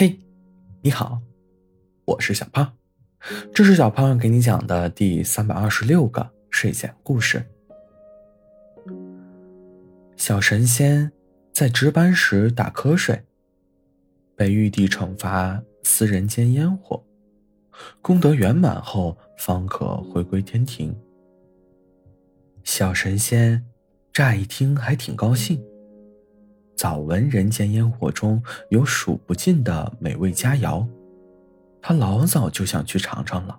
嘿，你好，我是小胖，这是小胖给你讲的第三百二十六个睡前故事。小神仙在值班时打瞌睡，被玉帝惩罚私人间烟火，功德圆满后方可回归天庭。小神仙乍一听还挺高兴。早闻人间烟火中有数不尽的美味佳肴，他老早就想去尝尝了。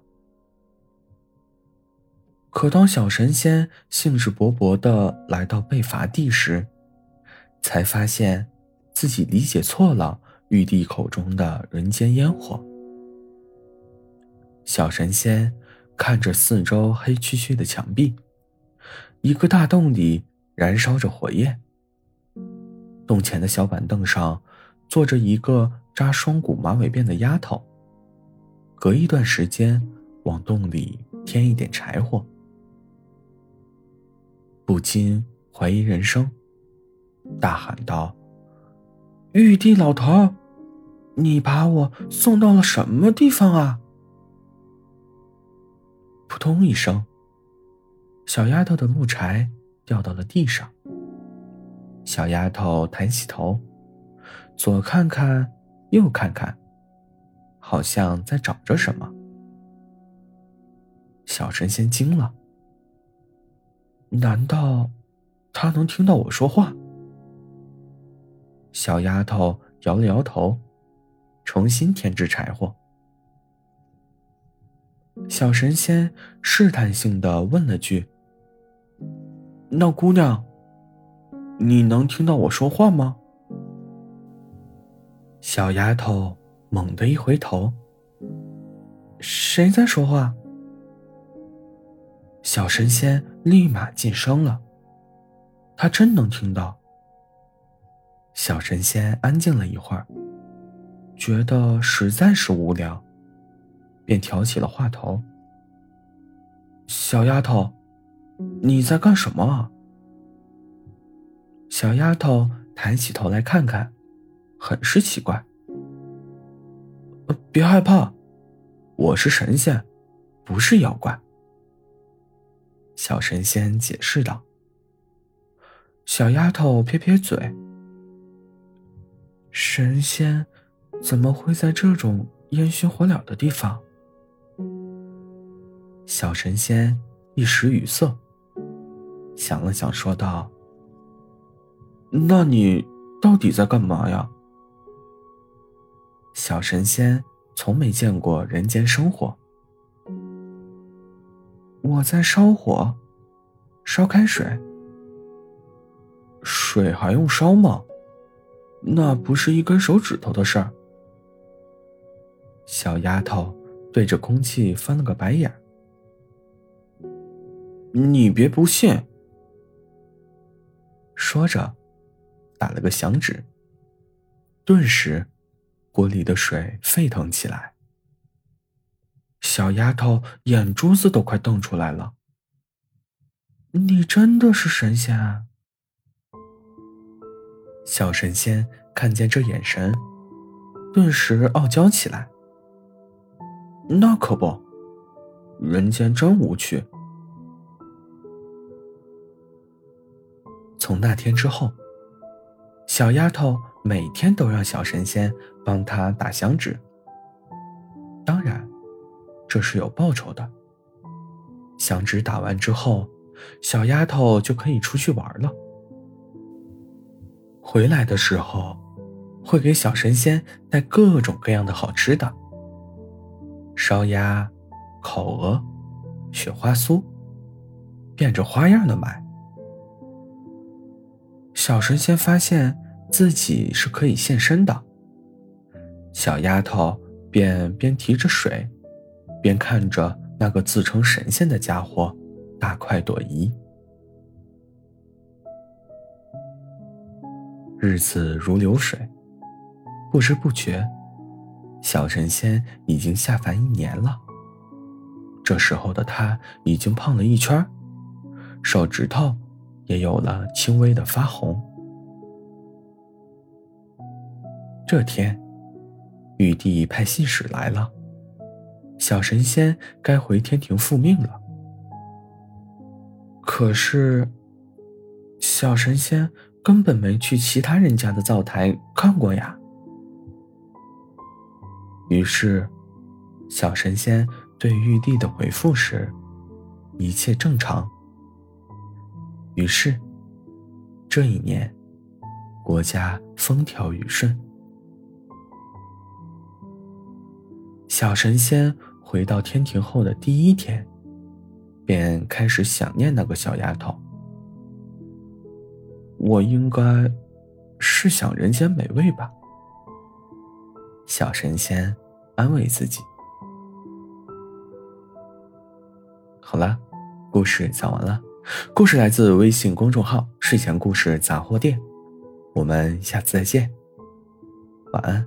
可当小神仙兴致勃勃的来到被罚地时，才发现自己理解错了玉帝口中的人间烟火。小神仙看着四周黑黢黢的墙壁，一个大洞里燃烧着火焰。洞前的小板凳上，坐着一个扎双股马尾辫的丫头。隔一段时间，往洞里添一点柴火，不禁怀疑人生，大喊道：“玉帝老头，你把我送到了什么地方啊？”扑通一声，小丫头的木柴掉到了地上。小丫头抬起头，左看看，右看看，好像在找着什么。小神仙惊了，难道他能听到我说话？小丫头摇了摇头，重新添置柴火。小神仙试探性的问了句：“那姑娘？”你能听到我说话吗？小丫头猛地一回头，谁在说话？小神仙立马噤声了，他真能听到。小神仙安静了一会儿，觉得实在是无聊，便挑起了话头：“小丫头，你在干什么啊？”小丫头抬起头来看看，很是奇怪。别害怕，我是神仙，不是妖怪。小神仙解释道。小丫头撇撇嘴：“神仙怎么会在这种烟熏火燎的地方？”小神仙一时语塞，想了想，说道。那你到底在干嘛呀？小神仙从没见过人间生活。我在烧火，烧开水。水还用烧吗？那不是一根手指头的事儿。小丫头对着空气翻了个白眼。你别不信。说着。打了个响指，顿时，锅里的水沸腾起来。小丫头眼珠子都快瞪出来了。你真的是神仙？啊？小神仙看见这眼神，顿时傲娇起来。那可不，人间真无趣。从那天之后。小丫头每天都让小神仙帮她打响指。当然，这是有报酬的。响指打完之后，小丫头就可以出去玩了。回来的时候，会给小神仙带各种各样的好吃的：烧鸭、烤鹅、雪花酥，变着花样的买。小神仙发现自己是可以现身的，小丫头便边提着水，边看着那个自称神仙的家伙大快朵颐。日子如流水，不知不觉，小神仙已经下凡一年了。这时候的他已经胖了一圈，手指头。也有了轻微的发红。这天，玉帝派信使来了，小神仙该回天庭复命了。可是，小神仙根本没去其他人家的灶台看过呀。于是，小神仙对玉帝的回复是：一切正常。于是，这一年，国家风调雨顺。小神仙回到天庭后的第一天，便开始想念那个小丫头。我应该是想人间美味吧？小神仙安慰自己。好了，故事讲完了。故事来自微信公众号“睡前故事杂货店”，我们下次再见，晚安。